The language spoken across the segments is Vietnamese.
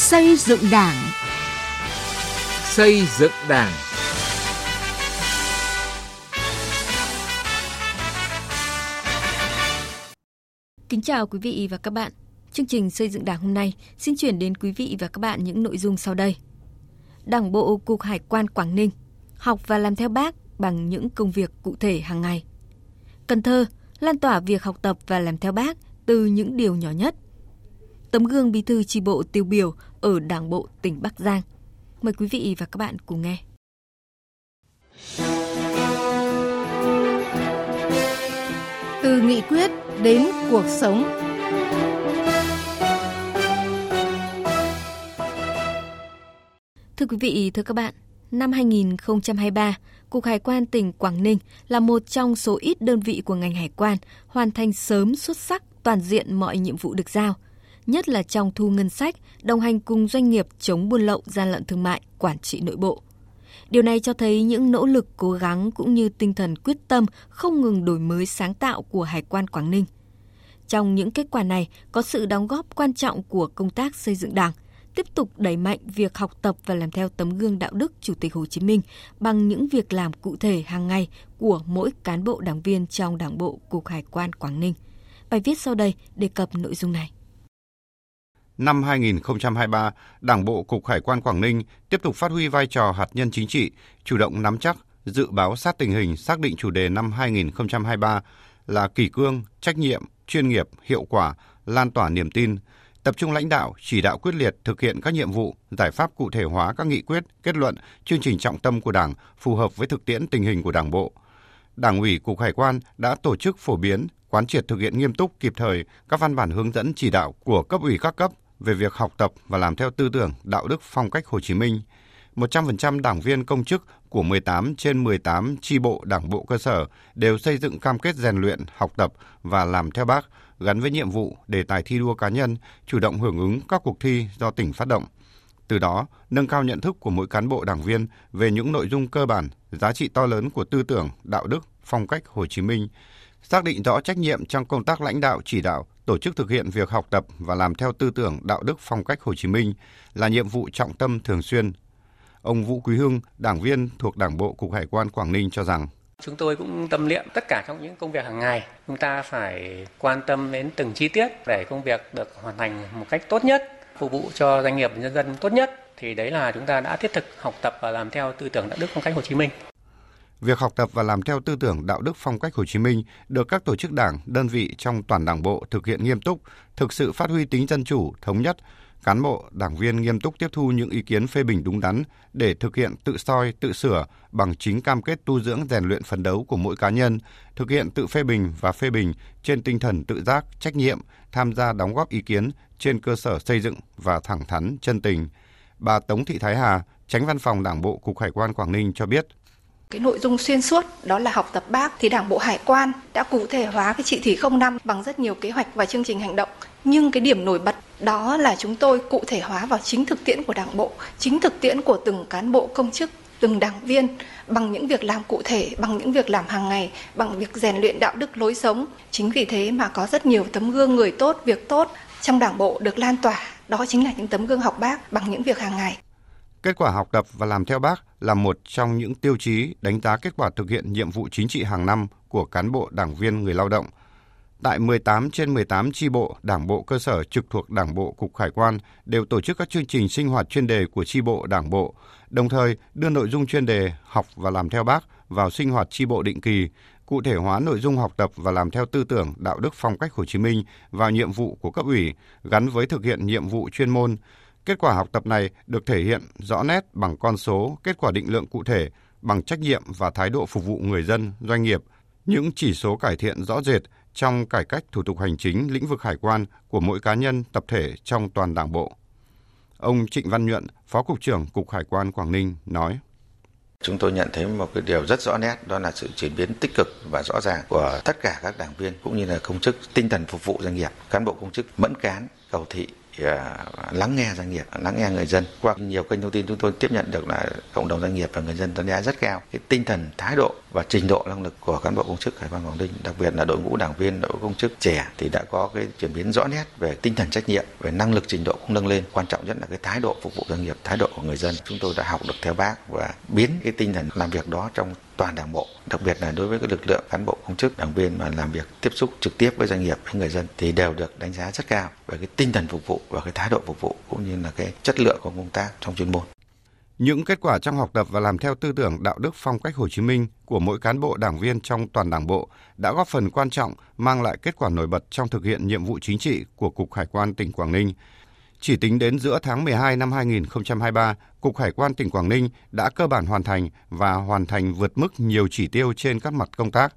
Xây dựng Đảng. Xây dựng Đảng. Kính chào quý vị và các bạn. Chương trình xây dựng Đảng hôm nay xin chuyển đến quý vị và các bạn những nội dung sau đây. Đảng bộ Cục Hải quan Quảng Ninh học và làm theo bác bằng những công việc cụ thể hàng ngày. Cần Thơ lan tỏa việc học tập và làm theo bác từ những điều nhỏ nhất. Tấm gương bí thư tri bộ tiêu biểu ở Đảng bộ tỉnh Bắc Giang. Mời quý vị và các bạn cùng nghe. Từ nghị quyết đến cuộc sống. Thưa quý vị, thưa các bạn, năm 2023, Cục Hải quan tỉnh Quảng Ninh là một trong số ít đơn vị của ngành hải quan hoàn thành sớm xuất sắc toàn diện mọi nhiệm vụ được giao, nhất là trong thu ngân sách, đồng hành cùng doanh nghiệp chống buôn lậu, gian lận thương mại, quản trị nội bộ. Điều này cho thấy những nỗ lực cố gắng cũng như tinh thần quyết tâm không ngừng đổi mới sáng tạo của Hải quan Quảng Ninh. Trong những kết quả này có sự đóng góp quan trọng của công tác xây dựng Đảng, tiếp tục đẩy mạnh việc học tập và làm theo tấm gương đạo đức Chủ tịch Hồ Chí Minh bằng những việc làm cụ thể hàng ngày của mỗi cán bộ đảng viên trong Đảng bộ Cục Hải quan Quảng Ninh. Bài viết sau đây đề cập nội dung này. Năm 2023, Đảng bộ Cục Hải quan Quảng Ninh tiếp tục phát huy vai trò hạt nhân chính trị, chủ động nắm chắc, dự báo sát tình hình, xác định chủ đề năm 2023 là kỷ cương, trách nhiệm, chuyên nghiệp, hiệu quả, lan tỏa niềm tin, tập trung lãnh đạo, chỉ đạo quyết liệt thực hiện các nhiệm vụ, giải pháp cụ thể hóa các nghị quyết, kết luận, chương trình trọng tâm của Đảng phù hợp với thực tiễn tình hình của Đảng bộ. Đảng ủy Cục Hải quan đã tổ chức phổ biến, quán triệt thực hiện nghiêm túc kịp thời các văn bản hướng dẫn chỉ đạo của cấp ủy các cấp về việc học tập và làm theo tư tưởng, đạo đức phong cách Hồ Chí Minh. 100% đảng viên công chức của 18 trên 18 chi bộ đảng bộ cơ sở đều xây dựng cam kết rèn luyện, học tập và làm theo bác, gắn với nhiệm vụ, đề tài thi đua cá nhân, chủ động hưởng ứng các cuộc thi do tỉnh phát động. Từ đó, nâng cao nhận thức của mỗi cán bộ đảng viên về những nội dung cơ bản, giá trị to lớn của tư tưởng, đạo đức, phong cách Hồ Chí Minh, xác định rõ trách nhiệm trong công tác lãnh đạo chỉ đạo, tổ chức thực hiện việc học tập và làm theo tư tưởng đạo đức phong cách Hồ Chí Minh là nhiệm vụ trọng tâm thường xuyên. Ông Vũ Quý Hưng, đảng viên thuộc Đảng bộ Cục Hải quan Quảng Ninh cho rằng Chúng tôi cũng tâm niệm tất cả trong những công việc hàng ngày, chúng ta phải quan tâm đến từng chi tiết để công việc được hoàn thành một cách tốt nhất, phục vụ cho doanh nghiệp và nhân dân tốt nhất thì đấy là chúng ta đã thiết thực học tập và làm theo tư tưởng đạo đức phong cách Hồ Chí Minh. Việc học tập và làm theo tư tưởng đạo đức phong cách Hồ Chí Minh được các tổ chức đảng, đơn vị trong toàn đảng bộ thực hiện nghiêm túc, thực sự phát huy tính dân chủ, thống nhất, cán bộ, đảng viên nghiêm túc tiếp thu những ý kiến phê bình đúng đắn để thực hiện tự soi, tự sửa bằng chính cam kết tu dưỡng rèn luyện phấn đấu của mỗi cá nhân, thực hiện tự phê bình và phê bình trên tinh thần tự giác, trách nhiệm, tham gia đóng góp ý kiến trên cơ sở xây dựng và thẳng thắn, chân tình. Bà Tống Thị Thái Hà, tránh văn phòng Đảng bộ Cục Hải quan Quảng Ninh cho biết – cái nội dung xuyên suốt đó là học tập bác thì Đảng bộ Hải quan đã cụ thể hóa cái chỉ thị 05 bằng rất nhiều kế hoạch và chương trình hành động. Nhưng cái điểm nổi bật đó là chúng tôi cụ thể hóa vào chính thực tiễn của Đảng bộ, chính thực tiễn của từng cán bộ công chức, từng đảng viên bằng những việc làm cụ thể, bằng những việc làm hàng ngày, bằng việc rèn luyện đạo đức lối sống. Chính vì thế mà có rất nhiều tấm gương người tốt, việc tốt trong Đảng bộ được lan tỏa. Đó chính là những tấm gương học bác bằng những việc hàng ngày. Kết quả học tập và làm theo bác là một trong những tiêu chí đánh giá kết quả thực hiện nhiệm vụ chính trị hàng năm của cán bộ đảng viên người lao động. Tại 18 trên 18 chi bộ, đảng bộ cơ sở trực thuộc Đảng bộ Cục Hải quan đều tổ chức các chương trình sinh hoạt chuyên đề của chi bộ đảng bộ, đồng thời đưa nội dung chuyên đề học và làm theo bác vào sinh hoạt chi bộ định kỳ, cụ thể hóa nội dung học tập và làm theo tư tưởng đạo đức phong cách Hồ Chí Minh vào nhiệm vụ của cấp ủy gắn với thực hiện nhiệm vụ chuyên môn, Kết quả học tập này được thể hiện rõ nét bằng con số, kết quả định lượng cụ thể, bằng trách nhiệm và thái độ phục vụ người dân, doanh nghiệp, những chỉ số cải thiện rõ rệt trong cải cách thủ tục hành chính lĩnh vực hải quan của mỗi cá nhân, tập thể trong toàn Đảng bộ. Ông Trịnh Văn Nhuận, Phó Cục trưởng Cục Hải quan Quảng Ninh nói. Chúng tôi nhận thấy một cái điều rất rõ nét đó là sự chuyển biến tích cực và rõ ràng của tất cả các đảng viên cũng như là công chức tinh thần phục vụ doanh nghiệp, cán bộ công chức mẫn cán, cầu thị, À, lắng nghe doanh nghiệp, lắng nghe người dân. Qua nhiều kênh thông tin chúng tôi tiếp nhận được là cộng đồng doanh nghiệp và người dân đánh giá rất cao cái tinh thần, thái độ và trình độ năng lực của cán bộ công chức Hải quan Quảng Ninh, đặc biệt là đội ngũ đảng viên, đội ngũ công chức trẻ thì đã có cái chuyển biến rõ nét về tinh thần trách nhiệm, về năng lực trình độ cũng nâng lên. Quan trọng nhất là cái thái độ phục vụ doanh nghiệp, thái độ của người dân. Chúng tôi đã học được theo bác và biến cái tinh thần làm việc đó trong toàn đảng bộ, đặc biệt là đối với các lực lượng cán bộ công chức, đảng viên mà làm việc tiếp xúc trực tiếp với doanh nghiệp, với người dân thì đều được đánh giá rất cao về cái tinh thần phục vụ và cái thái độ phục vụ cũng như là cái chất lượng của công tác trong chuyên môn. Những kết quả trong học tập và làm theo tư tưởng đạo đức phong cách Hồ Chí Minh của mỗi cán bộ đảng viên trong toàn đảng bộ đã góp phần quan trọng mang lại kết quả nổi bật trong thực hiện nhiệm vụ chính trị của Cục Hải quan tỉnh Quảng Ninh. Chỉ tính đến giữa tháng 12 năm 2023, Cục Hải quan tỉnh Quảng Ninh đã cơ bản hoàn thành và hoàn thành vượt mức nhiều chỉ tiêu trên các mặt công tác.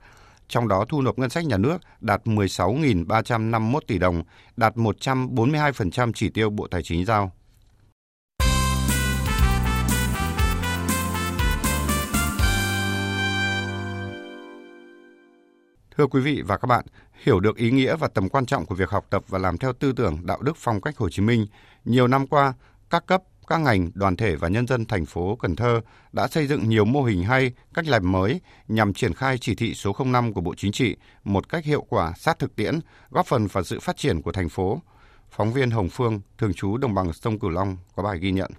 Trong đó thu nộp ngân sách nhà nước đạt 16.351 tỷ đồng, đạt 142% chỉ tiêu Bộ Tài chính giao. Thưa quý vị và các bạn, hiểu được ý nghĩa và tầm quan trọng của việc học tập và làm theo tư tưởng đạo đức phong cách Hồ Chí Minh, nhiều năm qua, các cấp, các ngành, đoàn thể và nhân dân thành phố Cần Thơ đã xây dựng nhiều mô hình hay, cách làm mới nhằm triển khai chỉ thị số 05 của Bộ Chính trị một cách hiệu quả, sát thực tiễn, góp phần vào sự phát triển của thành phố. Phóng viên Hồng Phương, thường trú đồng bằng sông Cửu Long có bài ghi nhận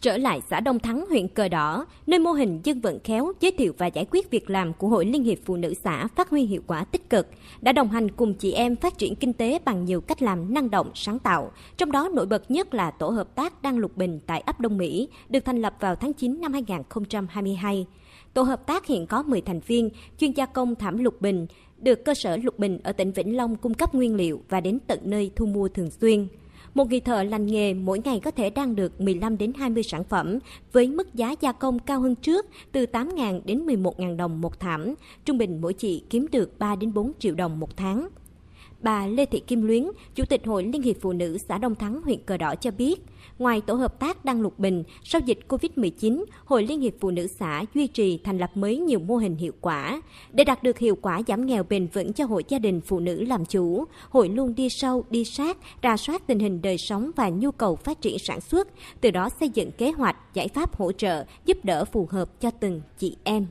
trở lại xã Đông Thắng, huyện Cờ Đỏ, nơi mô hình dân vận khéo giới thiệu và giải quyết việc làm của Hội Liên hiệp Phụ nữ xã phát huy hiệu quả tích cực, đã đồng hành cùng chị em phát triển kinh tế bằng nhiều cách làm năng động, sáng tạo. Trong đó nổi bật nhất là tổ hợp tác Đăng Lục Bình tại ấp Đông Mỹ, được thành lập vào tháng 9 năm 2022. Tổ hợp tác hiện có 10 thành viên, chuyên gia công thảm lục bình, được cơ sở Lục Bình ở tỉnh Vĩnh Long cung cấp nguyên liệu và đến tận nơi thu mua thường xuyên. Một người thợ lành nghề mỗi ngày có thể đang được 15 đến 20 sản phẩm với mức giá gia công cao hơn trước, từ 8.000 đến 11.000 đồng một thảm. Trung bình mỗi chị kiếm được 3 đến 4 triệu đồng một tháng. Bà Lê Thị Kim Luyến, Chủ tịch Hội Liên hiệp Phụ nữ xã Đông Thắng, huyện Cờ Đỏ cho biết, ngoài tổ hợp tác Đăng Lục Bình, sau dịch COVID-19, Hội Liên hiệp Phụ nữ xã duy trì thành lập mới nhiều mô hình hiệu quả. Để đạt được hiệu quả giảm nghèo bền vững cho hội gia đình phụ nữ làm chủ, hội luôn đi sâu, đi sát, ra soát tình hình đời sống và nhu cầu phát triển sản xuất, từ đó xây dựng kế hoạch, giải pháp hỗ trợ, giúp đỡ phù hợp cho từng chị em.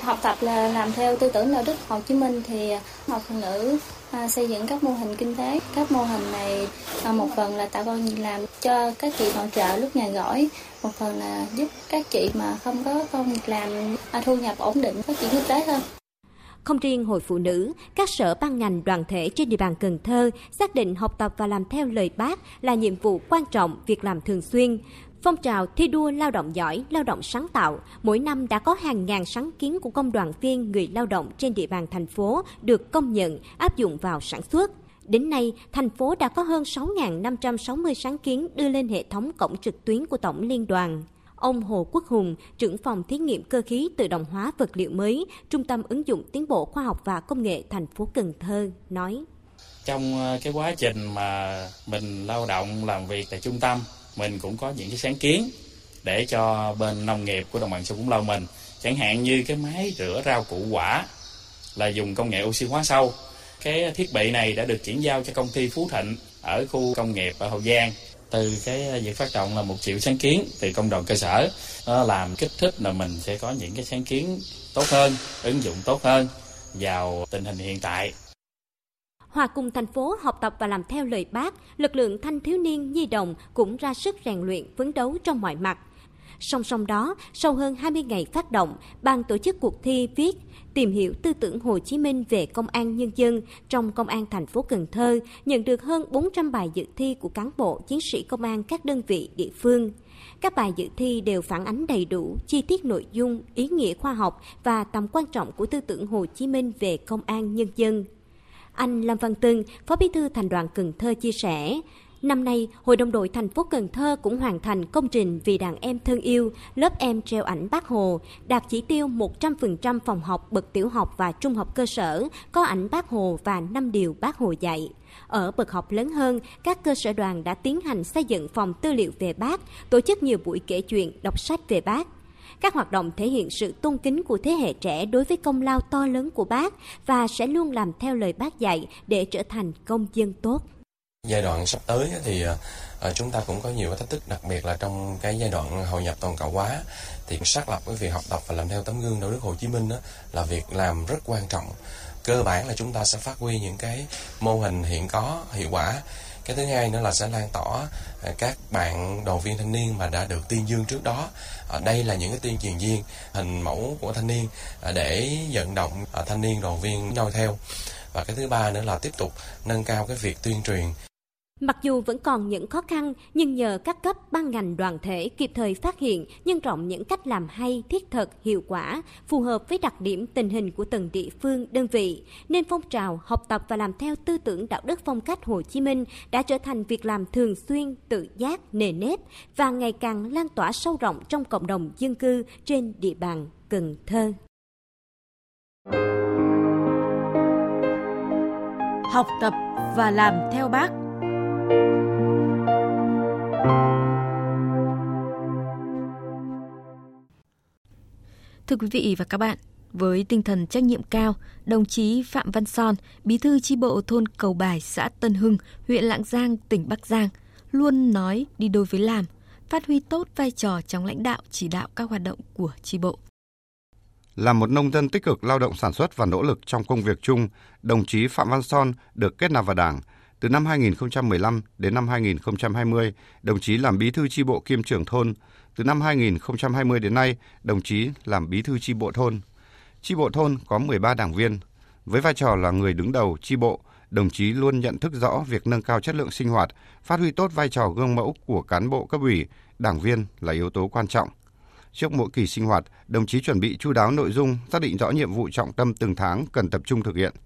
Học tập là làm theo tư tưởng đạo đức Hồ Chí Minh thì à, hội phụ nữ à, xây dựng các mô hình kinh tế. Các mô hình này à, một phần là tạo công việc làm cho các chị hỗ trợ lúc nhà gỏi, một phần là giúp các chị mà không có công việc làm à, thu nhập ổn định, phát triển kinh tế hơn. Không riêng hội phụ nữ, các sở ban ngành đoàn thể trên địa bàn Cần Thơ xác định học tập và làm theo lời bác là nhiệm vụ quan trọng, việc làm thường xuyên. Phong trào thi đua lao động giỏi, lao động sáng tạo, mỗi năm đã có hàng ngàn sáng kiến của công đoàn viên người lao động trên địa bàn thành phố được công nhận, áp dụng vào sản xuất. Đến nay, thành phố đã có hơn 6.560 sáng kiến đưa lên hệ thống cổng trực tuyến của Tổng Liên đoàn. Ông Hồ Quốc Hùng, trưởng phòng thí nghiệm cơ khí tự động hóa vật liệu mới, Trung tâm ứng dụng tiến bộ khoa học và công nghệ thành phố Cần Thơ, nói. Trong ờ, cái quá trình mà mình lao động làm việc tại trung tâm mình cũng có những cái sáng kiến để cho bên nông nghiệp của đồng bằng sông Cửu Long mình. Chẳng hạn như cái máy rửa rau củ quả là dùng công nghệ oxy hóa sâu. Cái thiết bị này đã được chuyển giao cho công ty Phú Thịnh ở khu công nghiệp ở Hậu Giang. Từ cái việc phát động là một triệu sáng kiến từ công đoàn cơ sở. Nó làm kích thích là mình sẽ có những cái sáng kiến tốt hơn, ứng dụng tốt hơn vào tình hình hiện tại. Hòa cùng thành phố học tập và làm theo lời bác, lực lượng thanh thiếu niên nhi đồng cũng ra sức rèn luyện phấn đấu trong mọi mặt. Song song đó, sau hơn 20 ngày phát động, ban tổ chức cuộc thi viết tìm hiểu tư tưởng Hồ Chí Minh về công an nhân dân trong công an thành phố Cần Thơ, nhận được hơn 400 bài dự thi của cán bộ, chiến sĩ công an các đơn vị địa phương. Các bài dự thi đều phản ánh đầy đủ chi tiết nội dung, ý nghĩa khoa học và tầm quan trọng của tư tưởng Hồ Chí Minh về công an nhân dân. Anh Lâm Văn Tưng, Phó Bí thư Thành đoàn Cần Thơ chia sẻ, Năm nay, Hội đồng đội thành phố Cần Thơ cũng hoàn thành công trình vì đàn em thân yêu, lớp em treo ảnh bác Hồ, đạt chỉ tiêu 100% phòng học bậc tiểu học và trung học cơ sở, có ảnh bác Hồ và 5 điều bác Hồ dạy. Ở bậc học lớn hơn, các cơ sở đoàn đã tiến hành xây dựng phòng tư liệu về bác, tổ chức nhiều buổi kể chuyện, đọc sách về bác. Các hoạt động thể hiện sự tôn kính của thế hệ trẻ đối với công lao to lớn của bác và sẽ luôn làm theo lời bác dạy để trở thành công dân tốt. Giai đoạn sắp tới thì à, à, chúng ta cũng có nhiều thách thức, đặc biệt là trong cái giai đoạn hội nhập toàn cầu hóa thì xác lập cái việc học tập và làm theo tấm gương đạo đức Hồ Chí Minh đó là việc làm rất quan trọng. Cơ bản là chúng ta sẽ phát huy những cái mô hình hiện có, hiệu quả cái thứ hai nữa là sẽ lan tỏa à, các bạn đoàn viên thanh niên mà đã được tuyên dương trước đó. Đây là những cái tuyên truyền viên, hình mẫu của thanh niên à, để vận động à, thanh niên đoàn viên noi theo. Và cái thứ ba nữa là tiếp tục nâng cao cái việc tuyên truyền. Mặc dù vẫn còn những khó khăn, nhưng nhờ các cấp ban ngành đoàn thể kịp thời phát hiện, nhân rộng những cách làm hay, thiết thực, hiệu quả, phù hợp với đặc điểm tình hình của từng địa phương, đơn vị, nên phong trào học tập và làm theo tư tưởng đạo đức phong cách Hồ Chí Minh đã trở thành việc làm thường xuyên, tự giác, nề nếp và ngày càng lan tỏa sâu rộng trong cộng đồng dân cư trên địa bàn Cần Thơ. Học tập và làm theo bác Thưa quý vị và các bạn, với tinh thần trách nhiệm cao, đồng chí Phạm Văn Son, bí thư chi bộ thôn Cầu Bài, xã Tân Hưng, huyện Lạng Giang, tỉnh Bắc Giang, luôn nói đi đôi với làm, phát huy tốt vai trò trong lãnh đạo chỉ đạo các hoạt động của chi bộ. Là một nông dân tích cực lao động sản xuất và nỗ lực trong công việc chung, đồng chí Phạm Văn Son được kết nạp vào Đảng, từ năm 2015 đến năm 2020, đồng chí làm bí thư chi bộ kiêm trưởng thôn. Từ năm 2020 đến nay, đồng chí làm bí thư chi bộ thôn. Chi bộ thôn có 13 đảng viên. Với vai trò là người đứng đầu chi bộ, đồng chí luôn nhận thức rõ việc nâng cao chất lượng sinh hoạt, phát huy tốt vai trò gương mẫu của cán bộ cấp ủy, đảng viên là yếu tố quan trọng. Trước mỗi kỳ sinh hoạt, đồng chí chuẩn bị chu đáo nội dung, xác định rõ nhiệm vụ trọng tâm từng tháng cần tập trung thực hiện –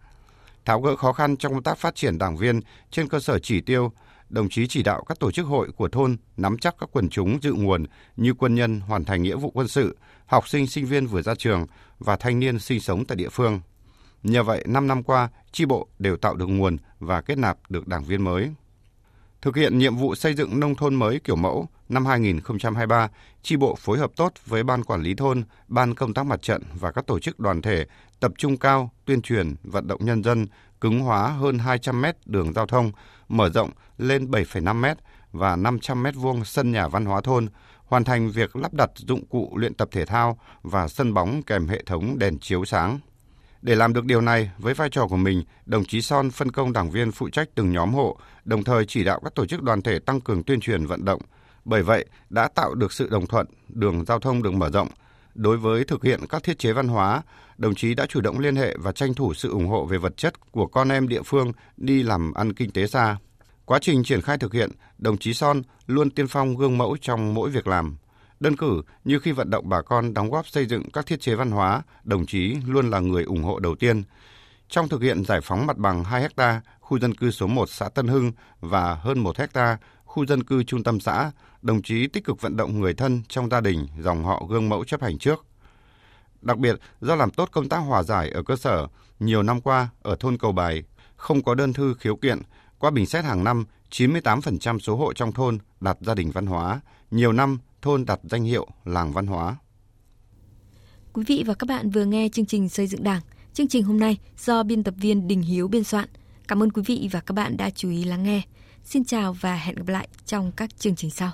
tháo gỡ khó khăn trong công tác phát triển đảng viên trên cơ sở chỉ tiêu, đồng chí chỉ đạo các tổ chức hội của thôn nắm chắc các quần chúng dự nguồn như quân nhân hoàn thành nghĩa vụ quân sự, học sinh sinh viên vừa ra trường và thanh niên sinh sống tại địa phương. Nhờ vậy, 5 năm qua, chi bộ đều tạo được nguồn và kết nạp được đảng viên mới. Thực hiện nhiệm vụ xây dựng nông thôn mới kiểu mẫu năm 2023, chi bộ phối hợp tốt với ban quản lý thôn, ban công tác mặt trận và các tổ chức đoàn thể tập trung cao tuyên truyền vận động nhân dân cứng hóa hơn 200 mét đường giao thông, mở rộng lên 7,5 mét và 500 mét vuông sân nhà văn hóa thôn, hoàn thành việc lắp đặt dụng cụ luyện tập thể thao và sân bóng kèm hệ thống đèn chiếu sáng. Để làm được điều này, với vai trò của mình, đồng chí Son phân công đảng viên phụ trách từng nhóm hộ, đồng thời chỉ đạo các tổ chức đoàn thể tăng cường tuyên truyền vận động. Bởi vậy, đã tạo được sự đồng thuận, đường giao thông được mở rộng. Đối với thực hiện các thiết chế văn hóa, đồng chí đã chủ động liên hệ và tranh thủ sự ủng hộ về vật chất của con em địa phương đi làm ăn kinh tế xa. Quá trình triển khai thực hiện, đồng chí Son luôn tiên phong gương mẫu trong mỗi việc làm, Đơn cử như khi vận động bà con đóng góp xây dựng các thiết chế văn hóa, đồng chí luôn là người ủng hộ đầu tiên. Trong thực hiện giải phóng mặt bằng 2 hecta khu dân cư số 1 xã Tân Hưng và hơn 1 hecta khu dân cư trung tâm xã, đồng chí tích cực vận động người thân trong gia đình, dòng họ gương mẫu chấp hành trước. Đặc biệt, do làm tốt công tác hòa giải ở cơ sở, nhiều năm qua ở thôn Cầu Bài không có đơn thư khiếu kiện, qua bình xét hàng năm, 98% số hộ trong thôn đạt gia đình văn hóa, nhiều năm thôn đặt danh hiệu làng văn hóa. Quý vị và các bạn vừa nghe chương trình xây dựng Đảng. Chương trình hôm nay do biên tập viên Đình Hiếu biên soạn. Cảm ơn quý vị và các bạn đã chú ý lắng nghe. Xin chào và hẹn gặp lại trong các chương trình sau.